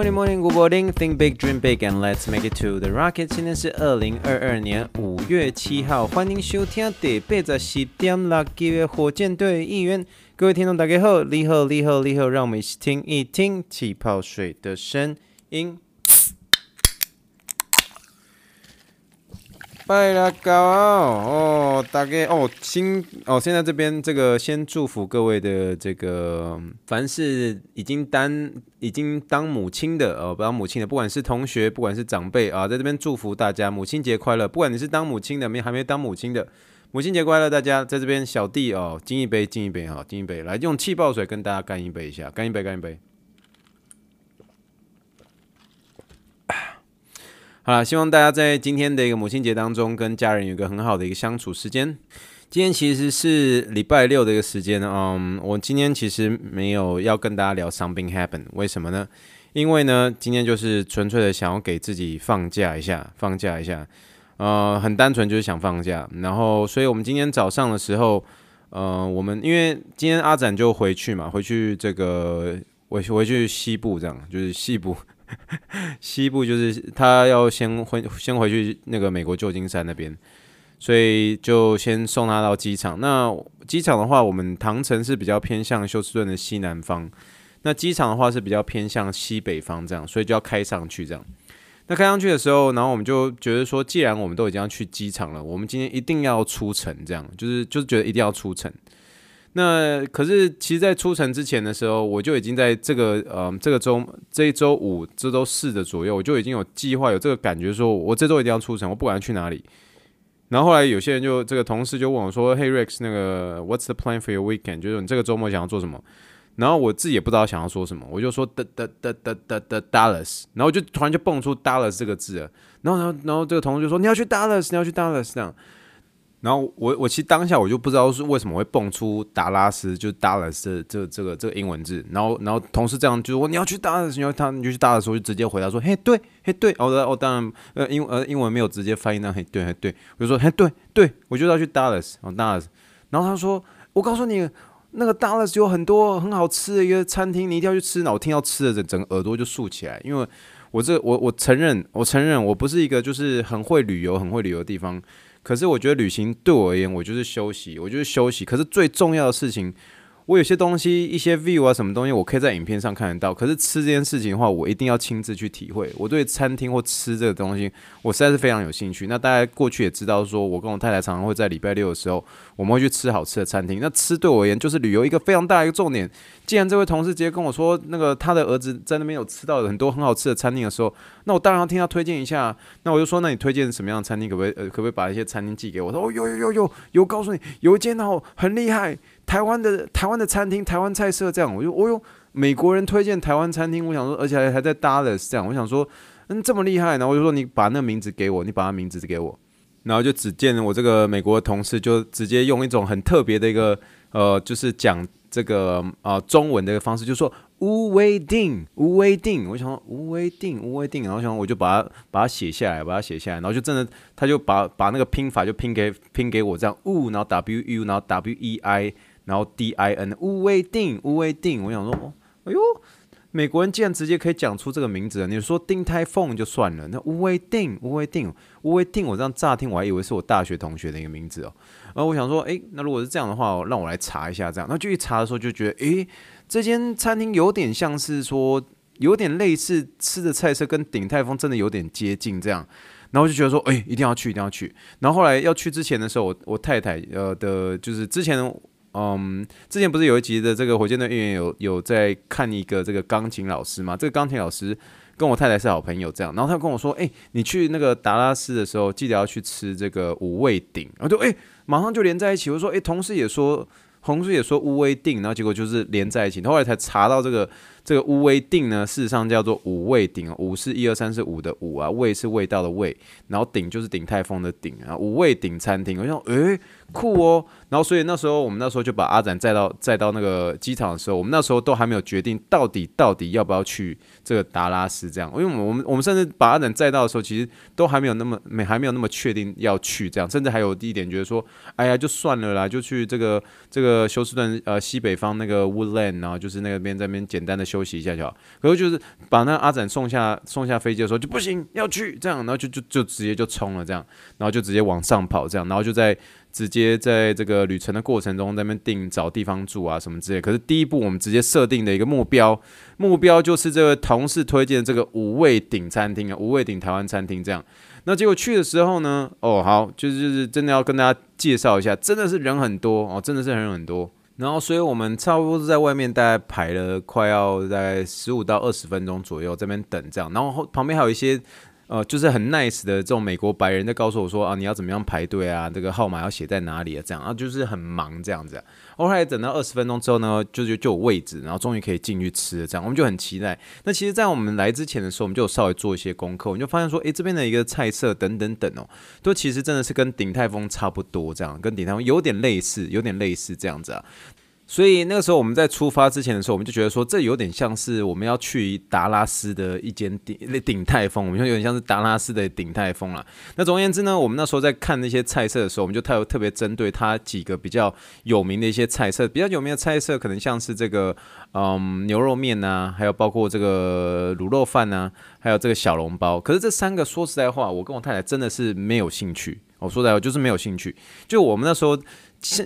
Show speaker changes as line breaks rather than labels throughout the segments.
Morning, morning, good morning. Think big, dream big, and let's make it to the rocket. 今天是二零二二年五月七号，欢迎收听第八十四点六集的火箭队一员。各位听众大家好，你好，你好，你好，让我们一起听一听气泡水的声音。拜了高哦，大概哦，新哦，现在这边这个先祝福各位的这个，凡是已经当已经当母亲的哦，不当母亲的，不管是同学，不管是长辈啊，在这边祝福大家母亲节快乐。不管你是当母亲的，没还没当母亲的，母亲节快乐！大家在这边小弟哦，敬一杯，敬一杯哈，敬一杯，来用气泡水跟大家干一杯一下，干一杯，干一杯。好了，希望大家在今天的一个母亲节当中，跟家人有一个很好的一个相处时间。今天其实是礼拜六的一个时间，嗯，我今天其实没有要跟大家聊 something happen，为什么呢？因为呢，今天就是纯粹的想要给自己放假一下，放假一下，呃，很单纯就是想放假。然后，所以我们今天早上的时候，呃，我们因为今天阿展就回去嘛，回去这个回回去西部，这样就是西部。西部就是他要先回先回去那个美国旧金山那边，所以就先送他到机场。那机场的话，我们唐城是比较偏向休斯顿的西南方，那机场的话是比较偏向西北方这样，所以就要开上去这样。那开上去的时候，然后我们就觉得说，既然我们都已经要去机场了，我们今天一定要出城这样，就是就是觉得一定要出城。那可是，其实，在出城之前的时候，我就已经在这个呃这个周这一周五、这周四的左右，我就已经有计划，有这个感觉，说我这周一定要出城，我不管去哪里。然后后来有些人就这个同事就问我说：“Hey Rex，那个 What's the plan for your weekend？就是你这个周末想要做什么？”然后我自己也不知道想要说什么，我就说的的的的的的 Dallas，然后就突然就蹦出 Dallas 这个字了。然后然后然后这个同事就说：“你要去 Dallas，你要去 Dallas 这样。”然后我我其实当下我就不知道是为什么会蹦出达拉斯，就是 Dallas 这这这个这个英文字。然后然后同事这样就说，你要去 Dallas，你要他你就去 Dallas，我就直接回答说嘿对嘿对。哦我当然呃英呃英文没有直接翻译那嘿对嘿对，我就说嘿对对，我就要去 Dallas 哦 Dallas。然后他说我告诉你那个 Dallas 有很多很好吃的一个餐厅，你一定要去吃。然后我听到吃的整整个耳朵就竖起来，因为我这我我承认我承认我不是一个就是很会旅游很会旅游的地方。可是我觉得旅行对我而言，我就是休息，我就是休息。可是最重要的事情。我有些东西，一些 view 啊，什么东西，我可以在影片上看得到。可是吃这件事情的话，我一定要亲自去体会。我对餐厅或吃这个东西，我实在是非常有兴趣。那大家过去也知道，说我跟我太太常常会在礼拜六的时候，我们会去吃好吃的餐厅。那吃对我而言，就是旅游一个非常大的一个重点。既然这位同事直接跟我说，那个他的儿子在那边有吃到很多很好吃的餐厅的时候，那我当然要听他推荐一下。那我就说，那你推荐什么样的餐厅？可不可以呃，可不可以把一些餐厅寄给我？说哦，有有有有有，告诉你，有一间哦很厉害。台湾的台湾的餐厅，台湾菜色这样，我就哦哟美国人推荐台湾餐厅，我想说，而且还还在 Dallas 这样，我想说，嗯，这么厉害，然后我就说，你把那名字给我，你把他名字给我，然后就只见我这个美国的同事就直接用一种很特别的一个呃，就是讲这个啊、中文的一个方式，就说吴威定，吴威定，我想说吴威定，吴威定，然后想我就把它把它写下来，把它写下来，然后就真的他就把把那个拼法就拼给拼给我这样，吴，然后 W U，然后 W E I。然后 D I N 乌威定乌威定，我想说，哦，哎呦，美国人竟然直接可以讲出这个名字。你说丁泰凤就算了，那乌威定乌威定乌威定，我这样乍听我还以为是我大学同学的一个名字哦。然后我想说，哎，那如果是这样的话，让我来查一下这样。那就一查的时候就觉得，哎，这间餐厅有点像是说，有点类似吃的菜色跟鼎泰丰真的有点接近这样。然后就觉得说，哎，一定要去，一定要去。然后后来要去之前的时候，我我太太呃的，就是之前。嗯，之前不是有一集的这个火箭队预言有有在看一个这个钢琴老师吗？这个钢琴老师跟我太太是好朋友，这样，然后他跟我说：“哎、你去那个达拉斯的时候，记得要去吃这个五味鼎。”然后就哎、马上就连在一起。我说：“哎、同事也说，同事也说五味鼎。”然后结果就是连在一起。后来才查到这个这个乌威定呢，事实上叫做五味鼎，五是一二三四五的五啊，味是味道的味，然后鼎就是鼎泰丰的鼎啊，五味鼎餐厅。我想，诶。酷哦，然后所以那时候我们那时候就把阿展载到载到那个机场的时候，我们那时候都还没有决定到底到底要不要去这个达拉斯这样，因为我们我们甚至把阿展载到的时候，其实都还没有那么没还没有那么确定要去这样，甚至还有第一点觉得说，哎呀就算了啦，就去这个这个休斯顿呃西北方那个 Woodland，然后就是那边在那边简单的休休息一下就好。可是就是把那阿展送下送下飞机的时候就不行要去这样，然后就就就直接就冲了这样，然后就直接往上跑这样，然后就在。直接在这个旅程的过程中，在那边订找地方住啊什么之类。可是第一步，我们直接设定的一个目标，目标就是这个同事推荐的这个五味鼎餐厅啊，五味鼎台湾餐厅这样。那结果去的时候呢，哦好，就是就是真的要跟大家介绍一下，真的是人很多哦，真的是人很多。然后所以我们差不多是在外面大概排了快要在十五到二十分钟左右，这边等这样。然后后旁边还有一些。呃，就是很 nice 的这种美国白人在告诉我说啊，你要怎么样排队啊，这个号码要写在哪里啊，这样啊，就是很忙这样子。后来等到二十分钟之后呢，就就就有位置，然后终于可以进去吃了，这样我们就很期待。那其实，在我们来之前的时候，我们就有稍微做一些功课，我们就发现说，诶，这边的一个菜色等等等哦，都其实真的是跟鼎泰丰差不多，这样跟鼎泰丰有点类似，有点类似这样子啊。所以那个时候我们在出发之前的时候，我们就觉得说，这有点像是我们要去达拉斯的一间鼎鼎泰丰，我们说有点像是达拉斯的鼎泰丰啦。那总而言之呢，我们那时候在看那些菜色的时候，我们就特特别针对它几个比较有名的一些菜色，比较有名的菜色可能像是这个嗯牛肉面呐，还有包括这个卤肉饭呐，还有这个小笼包。可是这三个说实在话，我跟我太太真的是没有兴趣。我说实在话，就是没有兴趣。就我们那时候。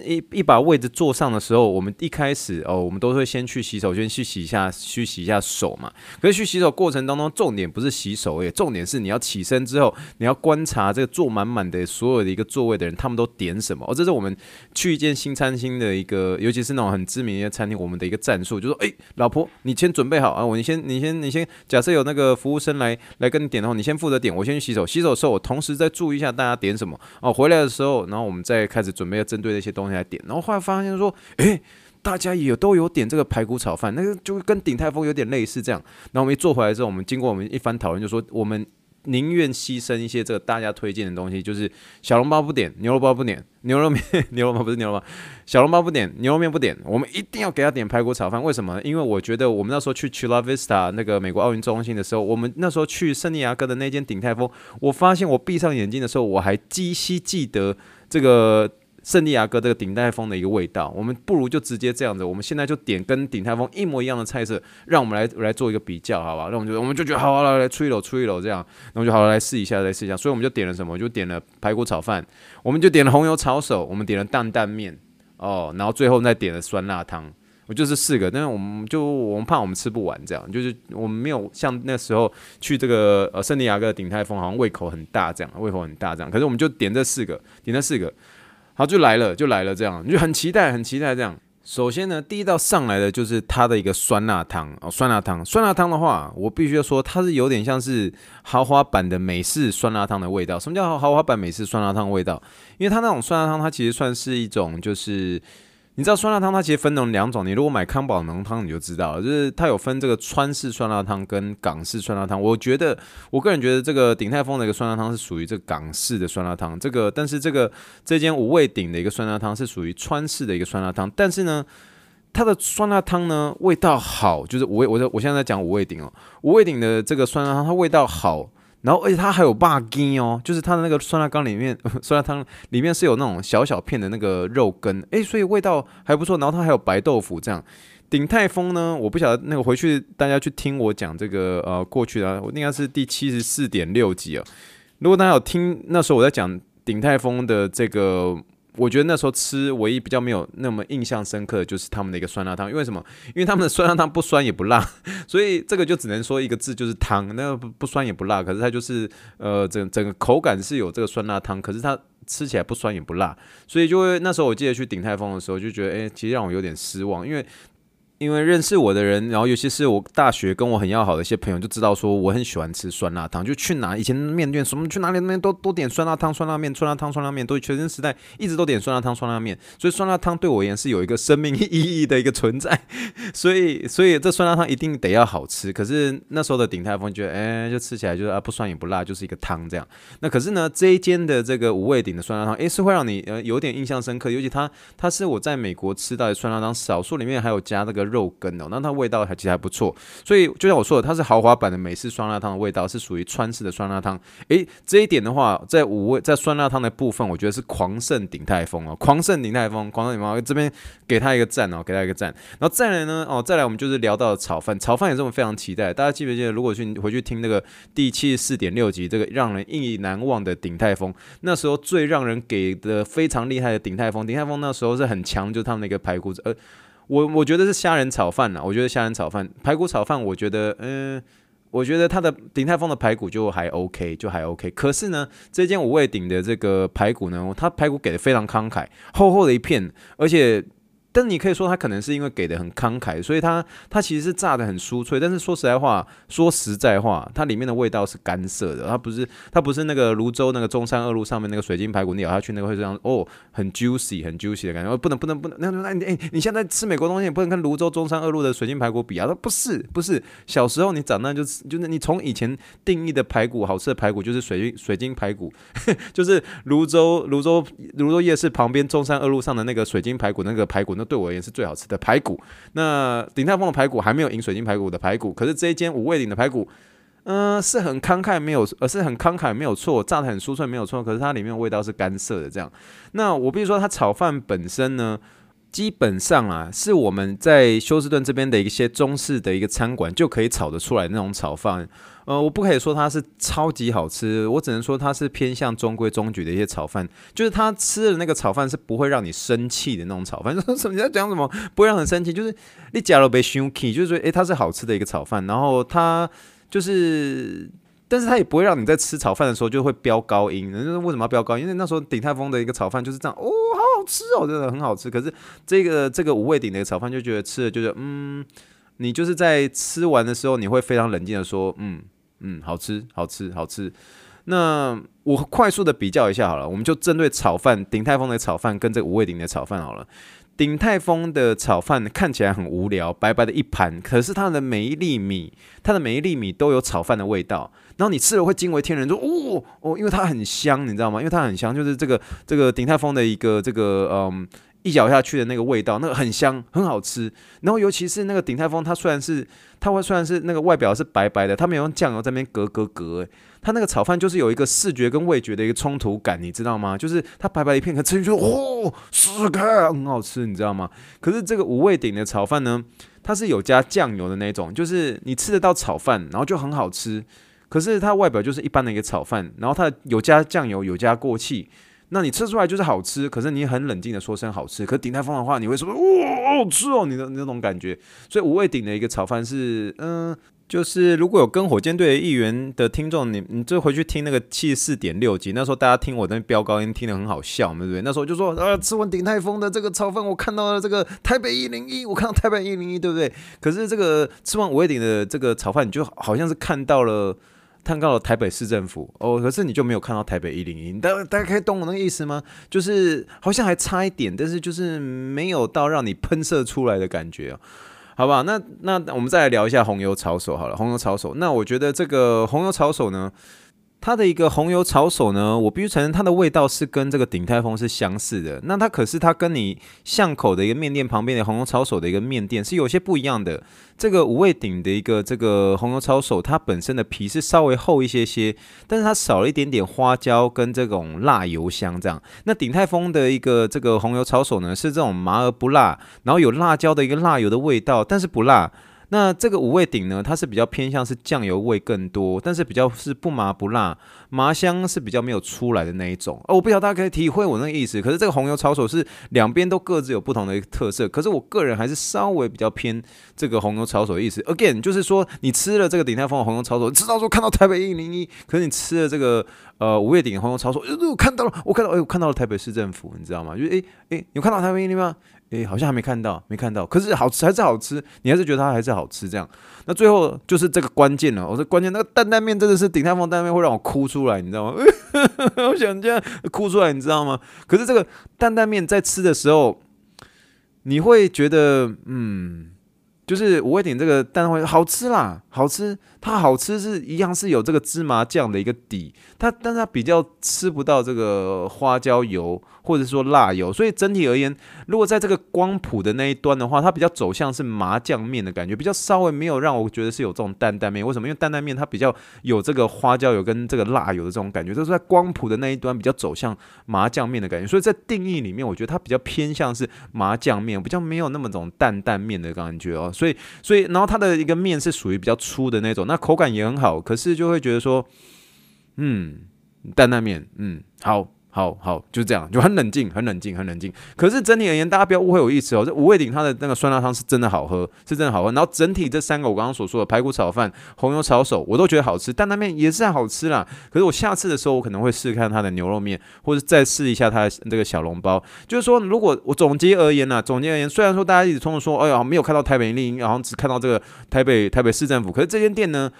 一一把位置坐上的时候，我们一开始哦，我们都会先去洗手间去洗一下，去洗一下手嘛。可是去洗手过程当中，重点不是洗手诶，重点是你要起身之后，你要观察这个坐满满的所有的一个座位的人，他们都点什么。哦，这是我们去一间新餐厅的一个，尤其是那种很知名的一个餐厅，我们的一个战术，就是说，诶，老婆，你先准备好啊，我你先你先你先，假设有那个服务生来来跟你点的话，你先负责点，我先去洗手。洗手的时候，我同时再注意一下大家点什么哦。回来的时候，然后我们再开始准备要针对的。些东西来点，然后后来发现说，诶，大家也都有点这个排骨炒饭，那个就跟鼎泰丰有点类似这样。然后我们一坐回来之后，我们经过我们一番讨论，就说我们宁愿牺牲一些这个大家推荐的东西，就是小笼包不点，牛肉包不点，牛肉面牛肉包不是牛肉包，小笼包不点，牛肉面不点，我们一定要给他点排骨炒饭。为什么？因为我觉得我们那时候去 Chula Vista 那个美国奥运中心的时候，我们那时候去圣地亚哥的那间鼎泰丰，我发现我闭上眼睛的时候，我还依稀记得这个。圣地亚哥这个鼎泰丰的一个味道，我们不如就直接这样子，我们现在就点跟鼎泰丰一模一样的菜色，让我们来来做一个比较，好吧？那我们就我们就觉得好，好，来来出一楼出一楼这样，那我就好了来试一下，来试一下。所以我们就点了什么？就点了排骨炒饭，我们就点了红油抄手，我们点了担担面哦，然后最后再点了酸辣汤。我就是四个，但是我们就我们怕我们吃不完，这样就是我们没有像那时候去这个呃圣地亚哥的鼎泰丰，好像胃口很大这样，胃口很大这样。可是我们就点这四个，点这四个。好，就来了，就来了，这样就很期待，很期待这样。首先呢，第一道上来的就是它的一个酸辣汤哦，酸辣汤，酸辣汤的话，我必须要说，它是有点像是豪华版的美式酸辣汤的味道。什么叫豪华版美式酸辣汤味道？因为它那种酸辣汤，它其实算是一种就是。你知道酸辣汤它其实分成两种，你如果买康宝浓汤你就知道了，就是它有分这个川式酸辣汤跟港式酸辣汤。我觉得我个人觉得这个鼎泰丰的一个酸辣汤是属于这个港式的酸辣汤，这个但是这个这间五味鼎的一个酸辣汤是属于川式的一个酸辣汤。但是呢，它的酸辣汤呢味道好，就是五味，我我现在在讲五味鼎哦，五味鼎的这个酸辣汤它味道好。然后，而且它还有霸筋哦，就是它的那个酸辣汤里面，酸辣汤里面是有那种小小片的那个肉羹，诶，所以味道还不错。然后它还有白豆腐这样。鼎泰丰呢，我不晓得那个回去大家去听我讲这个呃过去的，我应该是第七十四点六集啊。如果大家有听那时候我在讲鼎泰丰的这个。我觉得那时候吃唯一比较没有那么印象深刻的就是他们的一个酸辣汤，因为什么？因为他们的酸辣汤不酸也不辣，所以这个就只能说一个字，就是汤。那不不酸也不辣，可是它就是呃整整个口感是有这个酸辣汤，可是它吃起来不酸也不辣，所以就会那时候我记得去鼎泰丰的时候就觉得，哎，其实让我有点失望，因为。因为认识我的人，然后尤其是我大学跟我很要好的一些朋友，就知道说我很喜欢吃酸辣汤，就去哪以前面店什么去哪里那边都都点酸辣汤、酸辣面、酸辣汤、酸辣面，都学生时代一直都点酸辣汤、酸辣面，所以酸辣汤对我而言是有一个生命意义的一个存在，所以所以这酸辣汤一定得要好吃。可是那时候的鼎泰丰觉得，哎，就吃起来就是啊不酸也不辣，就是一个汤这样。那可是呢，这一间的这个五味鼎的酸辣汤，哎，是会让你呃有点印象深刻，尤其它它是我在美国吃到的酸辣汤，少数里面还有加那个肉羹哦，那它味道还其实还不错，所以就像我说的，它是豪华版的美式酸辣汤的味道，是属于川式的酸辣汤。诶，这一点的话，在五味在酸辣汤的部分，我觉得是狂胜鼎泰丰哦，狂胜鼎泰丰，狂胜鼎泰丰这边给他一个赞哦，给他一个赞。然后再来呢，哦，再来我们就是聊到炒饭，炒饭也是我非常期待。大家记不记得，如果去回去听那个第七十四点六集，这个让人意难忘的鼎泰丰，那时候最让人给的非常厉害的鼎泰丰，鼎泰丰那时候是很强，就是他们那个排骨，呃。我我觉得是虾仁炒饭呐，我觉得虾仁炒饭、排骨炒饭，我觉得，嗯，我觉得他的鼎泰丰的排骨就还 OK，就还 OK。可是呢，这间五味鼎的这个排骨呢，它排骨给的非常慷慨，厚厚的一片，而且。但你可以说它可能是因为给的很慷慨，所以它它其实是炸的很酥脆。但是说实在话，说实在话，它里面的味道是干涩的，它不是它不是那个泸州那个中山二路上面那个水晶排骨，你咬下去那个会这样哦，很 juicy 很 juicy 的感觉。哦，不能不能不能，那那你哎，你现在吃美国东西，你不能跟泸州中山二路的水晶排骨比啊。它不是不是，小时候你长大就是就是你从以前定义的排骨好吃的排骨就是水晶水晶排骨，就是泸州泸州泸州夜市旁边中山二路上的那个水晶排骨那个排骨那。对我而言是最好吃的排骨。那鼎泰丰的排骨还没有赢水晶排骨的排骨，可是这一间五味鼎的排骨，嗯、是很慷慨，没有，而是很慷慨，没有错，炸的很酥脆，没有错。可是它里面的味道是干涩的，这样。那我比如说，它炒饭本身呢，基本上啊，是我们在休斯顿这边的一些中式的一个餐馆就可以炒得出来那种炒饭。呃，我不可以说它是超级好吃，我只能说它是偏向中规中矩的一些炒饭，就是他吃的那个炒饭是不会让你生气的那种炒饭。什么你在讲什么？不会让人生气，就是你假如被生气，就是说，诶，它是好吃的一个炒饭，然后它就是，但是它也不会让你在吃炒饭的时候就会飙高音。人家为什么要飙高音？因为那时候鼎泰丰的一个炒饭就是这样，哦，好好吃哦，真的很好吃。可是这个这个五味鼎的炒饭就觉得吃的就是，嗯，你就是在吃完的时候你会非常冷静的说，嗯。嗯，好吃，好吃，好吃。那我快速的比较一下好了，我们就针对炒饭，鼎泰丰的炒饭跟这个五味鼎的炒饭好了。鼎泰丰的炒饭看起来很无聊，白白的一盘，可是它的每一粒米，它的每一粒米都有炒饭的味道，然后你吃了会惊为天人，说哦哦，因为它很香，你知道吗？因为它很香，就是这个这个鼎泰丰的一个这个嗯。一咬下去的那个味道，那个很香，很好吃。然后尤其是那个鼎泰丰，它虽然是它会虽然是那个外表是白白的，它没有用酱油在那边隔隔隔，它那个炒饭就是有一个视觉跟味觉的一个冲突感，你知道吗？就是它白白一片，可吃进去哦，是的，很好吃，你知道吗？可是这个五味鼎的炒饭呢，它是有加酱油的那种，就是你吃得到炒饭，然后就很好吃。可是它外表就是一般的一个炒饭，然后它有加酱油，有加过气。那你吃出来就是好吃，可是你很冷静的说声好吃。可是鼎泰丰的话，你会说哇，好吃哦，你的那种感觉。所以五味鼎的一个炒饭是，嗯、就是如果有跟火箭队的议员的听众，你你就回去听那个七十四点六集，那时候大家听我在飙高音，听得很好笑，对不对？那时候就说啊，吃完鼎泰丰的这个炒饭，我看到了这个台北一零一，我看到台北一零一，对不对？可是这个吃完五味鼎的这个炒饭，你就好像是看到了。看到了台北市政府哦，可是你就没有看到台北一零一，大大家可以懂我那个意思吗？就是好像还差一点，但是就是没有到让你喷射出来的感觉哦，好吧？那那我们再来聊一下红油炒手好了，红油炒手，那我觉得这个红油炒手呢。它的一个红油抄手呢，我必须承认它的味道是跟这个鼎泰丰是相似的。那它可是它跟你巷口的一个面店旁边的红油抄手的一个面店是有些不一样的。这个五味鼎的一个这个红油抄手，它本身的皮是稍微厚一些些，但是它少了一点点花椒跟这种辣油香这样。那鼎泰丰的一个这个红油抄手呢，是这种麻而不辣，然后有辣椒的一个辣油的味道，但是不辣。那这个五味鼎呢，它是比较偏向是酱油味更多，但是比较是不麻不辣，麻香是比较没有出来的那一种。哦，我不晓得大家可以体会我那个意思。可是这个红油抄手是两边都各自有不同的一个特色，可是我个人还是稍微比较偏这个红油抄手的意思。Again，就是说你吃了这个鼎泰丰的红油抄手，你知道说看到台北一零一，可是你吃了这个呃五味鼎红油抄手，我看到了，我看到，哎，我看到了台北市政府，你知道吗？就是诶诶，有看到台北一零一吗？诶，好像还没看到，没看到。可是好吃还是好吃，你还是觉得它还是好吃这样。那最后就是这个关键了，我说关键那个担担面真的是顶泰丰担担面会让我哭出来，你知道吗？我想这样哭出来，你知道吗？可是这个担担面在吃的时候，你会觉得嗯。就是我会点这个蛋会好吃啦，好吃，它好吃是一样是有这个芝麻酱的一个底，它但是它比较吃不到这个花椒油或者说辣油，所以整体而言，如果在这个光谱的那一端的话，它比较走向是麻酱面的感觉，比较稍微没有让我觉得是有这种担担面。为什么？因为担担面它比较有这个花椒油跟这个辣油的这种感觉，就是在光谱的那一端比较走向麻酱面的感觉，所以在定义里面，我觉得它比较偏向是麻酱面，比较没有那么种担担面的感觉哦。所以，所以，然后它的一个面是属于比较粗的那种，那口感也很好，可是就会觉得说，嗯，担担面，嗯，好。好好，就这样，就很冷静，很冷静，很冷静。可是整体而言，大家不要误会我意思哦。这五味鼎它的那个酸辣汤是真的好喝，是真的好喝。然后整体这三个我刚刚所说的排骨炒饭、红油炒手，我都觉得好吃。担担面也是好吃啦。可是我下次的时候，我可能会试看它的牛肉面，或者再试一下它的这个小笼包。就是说，如果我总结而言呢、啊，总结而言，虽然说大家一直通常说，哎呀，没有看到台北一零一，然后只看到这个台北台北市政府，可是这间店呢？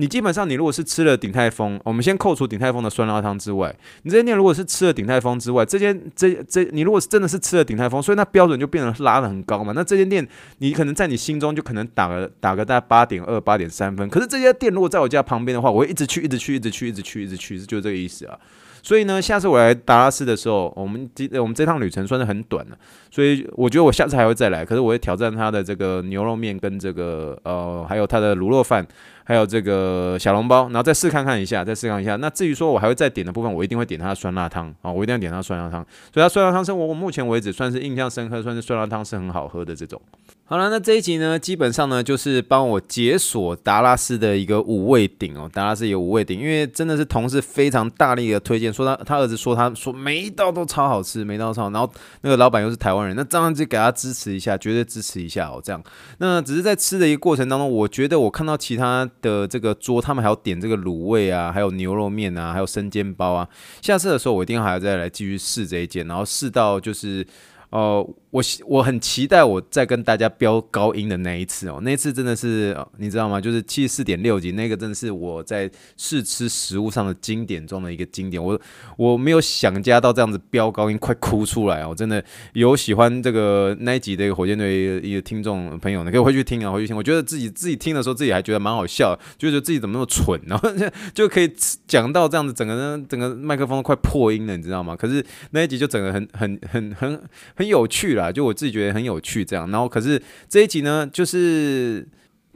你基本上，你如果是吃了鼎泰丰，我们先扣除鼎泰丰的酸辣汤之外，你这些店如果是吃了鼎泰丰之外，这间这这，你如果是真的是吃了鼎泰丰，所以那标准就变得拉的很高嘛。那这间店，你可能在你心中就可能打个打个大概八点二、八点三分。可是这家店如果在我家旁边的话，我会一直去，一直去，一直去，一直去，一直去，是就这个意思啊。所以呢，下次我来达拉斯的时候，我们这我们这趟旅程算是很短了，所以我觉得我下次还会再来。可是我会挑战他的这个牛肉面跟这个呃，还有他的卤肉饭。还有这个小笼包，然后再试看看一下，再试看一下。那至于说我还会再点的部分，我一定会点它的酸辣汤啊，我一定要点它酸辣汤。所以它酸辣汤是我我目前为止算是印象深刻，算是酸辣汤是很好喝的这种。好了，那这一集呢，基本上呢就是帮我解锁达拉斯的一个五味鼎哦，达拉斯有五味鼎，因为真的是同事非常大力的推荐，说他他儿子说他说每一道都超好吃，每一道超好，然后那个老板又是台湾人，那这样就给他支持一下，绝对支持一下哦，这样。那只是在吃的一个过程当中，我觉得我看到其他的这个桌，他们还要点这个卤味啊，还有牛肉面啊，还有生煎包啊，下次的时候我一定还要再来继续试这一件，然后试到就是。哦、我我很期待我再跟大家飙高音的那一次哦，那一次真的是你知道吗？就是七十四点六级那个真的是我在试吃食物上的经典中的一个经典。我我没有想加到这样子飙高音，快哭出来哦！真的有喜欢这个那一集的一个火箭队一个听众朋友呢，可以回去听啊，回去听。我觉得自己自己听的时候，自己还觉得蛮好笑，就觉得自己怎么那么蠢，然后就可以讲到这样子，整个人整个麦克风都快破音了，你知道吗？可是那一集就整个很很很很。很有趣了啦，就我自己觉得很有趣这样。然后，可是这一集呢，就是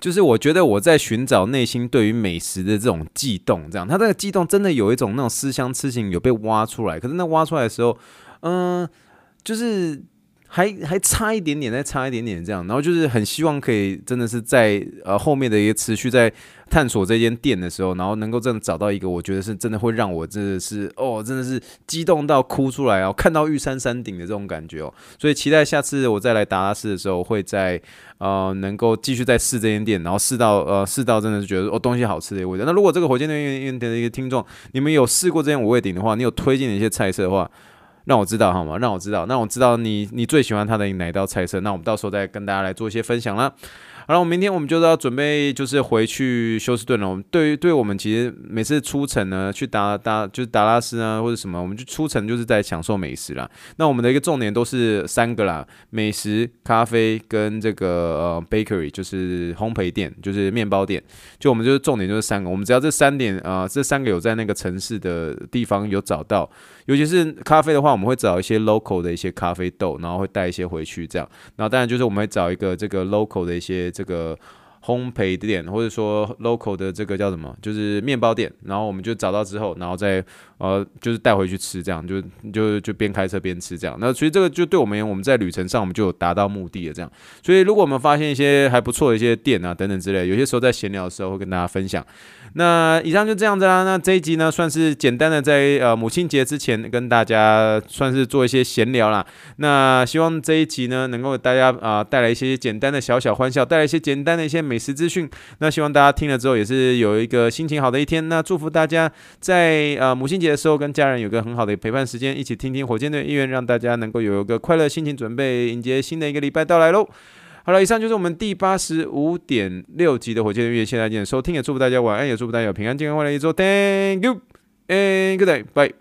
就是我觉得我在寻找内心对于美食的这种悸动，这样。他这个悸动真的有一种那种思乡痴情有被挖出来。可是那挖出来的时候，嗯、就是还还差一点点，再差一点点这样。然后就是很希望可以真的是在呃后面的一个持续在。探索这间店的时候，然后能够真的找到一个，我觉得是真的会让我真的是哦，真的是激动到哭出来哦，看到玉山山顶的这种感觉哦，所以期待下次我再来达拉斯的时候，会在呃能够继续再试这间店，然后试到呃试到真的是觉得哦东西好吃的味道。那如果这个火箭队的一个听众，你们有试过这间五味鼎的话，你有推荐的一些菜色的话，让我知道好吗？让我知道，让我知道你你最喜欢他的哪一道菜色，那我们到时候再跟大家来做一些分享啦。好了，我明天我们就是要准备，就是回去休斯顿了。我们对于对我们其实每次出城呢，去达达就是达拉斯啊，或者什么，我们就出城就是在享受美食啦。那我们的一个重点都是三个啦：美食、咖啡跟这个呃 bakery，就是烘焙店，就是面包店。就我们就是重点就是三个，我们只要这三点啊、这三个有在那个城市的地方有找到。尤其是咖啡的话，我们会找一些 local 的一些咖啡豆，然后会带一些回去这样。然后当然就是我们会找一个这个 local 的一些这个烘焙店，或者说 local 的这个叫什么，就是面包店。然后我们就找到之后，然后再呃就是带回去吃，这样就就就边开车边吃这样。那所以这个就对我们，我们在旅程上我们就有达到目的了这样。所以如果我们发现一些还不错的一些店啊等等之类，有些时候在闲聊的时候会跟大家分享。那以上就这样子啦。那这一集呢，算是简单的在呃母亲节之前跟大家算是做一些闲聊啦。那希望这一集呢，能够给大家啊带来一些简单的小小欢笑，带来一些简单的一些美。美食资讯。那希望大家听了之后也是有一个心情好的一天。那祝福大家在呃母亲节的时候跟家人有个很好的陪伴时间，一起听听火箭队音乐，让大家能够有一个快乐心情，准备迎接新的一个礼拜到来喽。好了，以上就是我们第八十五点六集的火箭音乐，谢谢大家收听，也祝福大家晚安，也祝福大家有平安健康快乐一周。Thank you and good day，bye。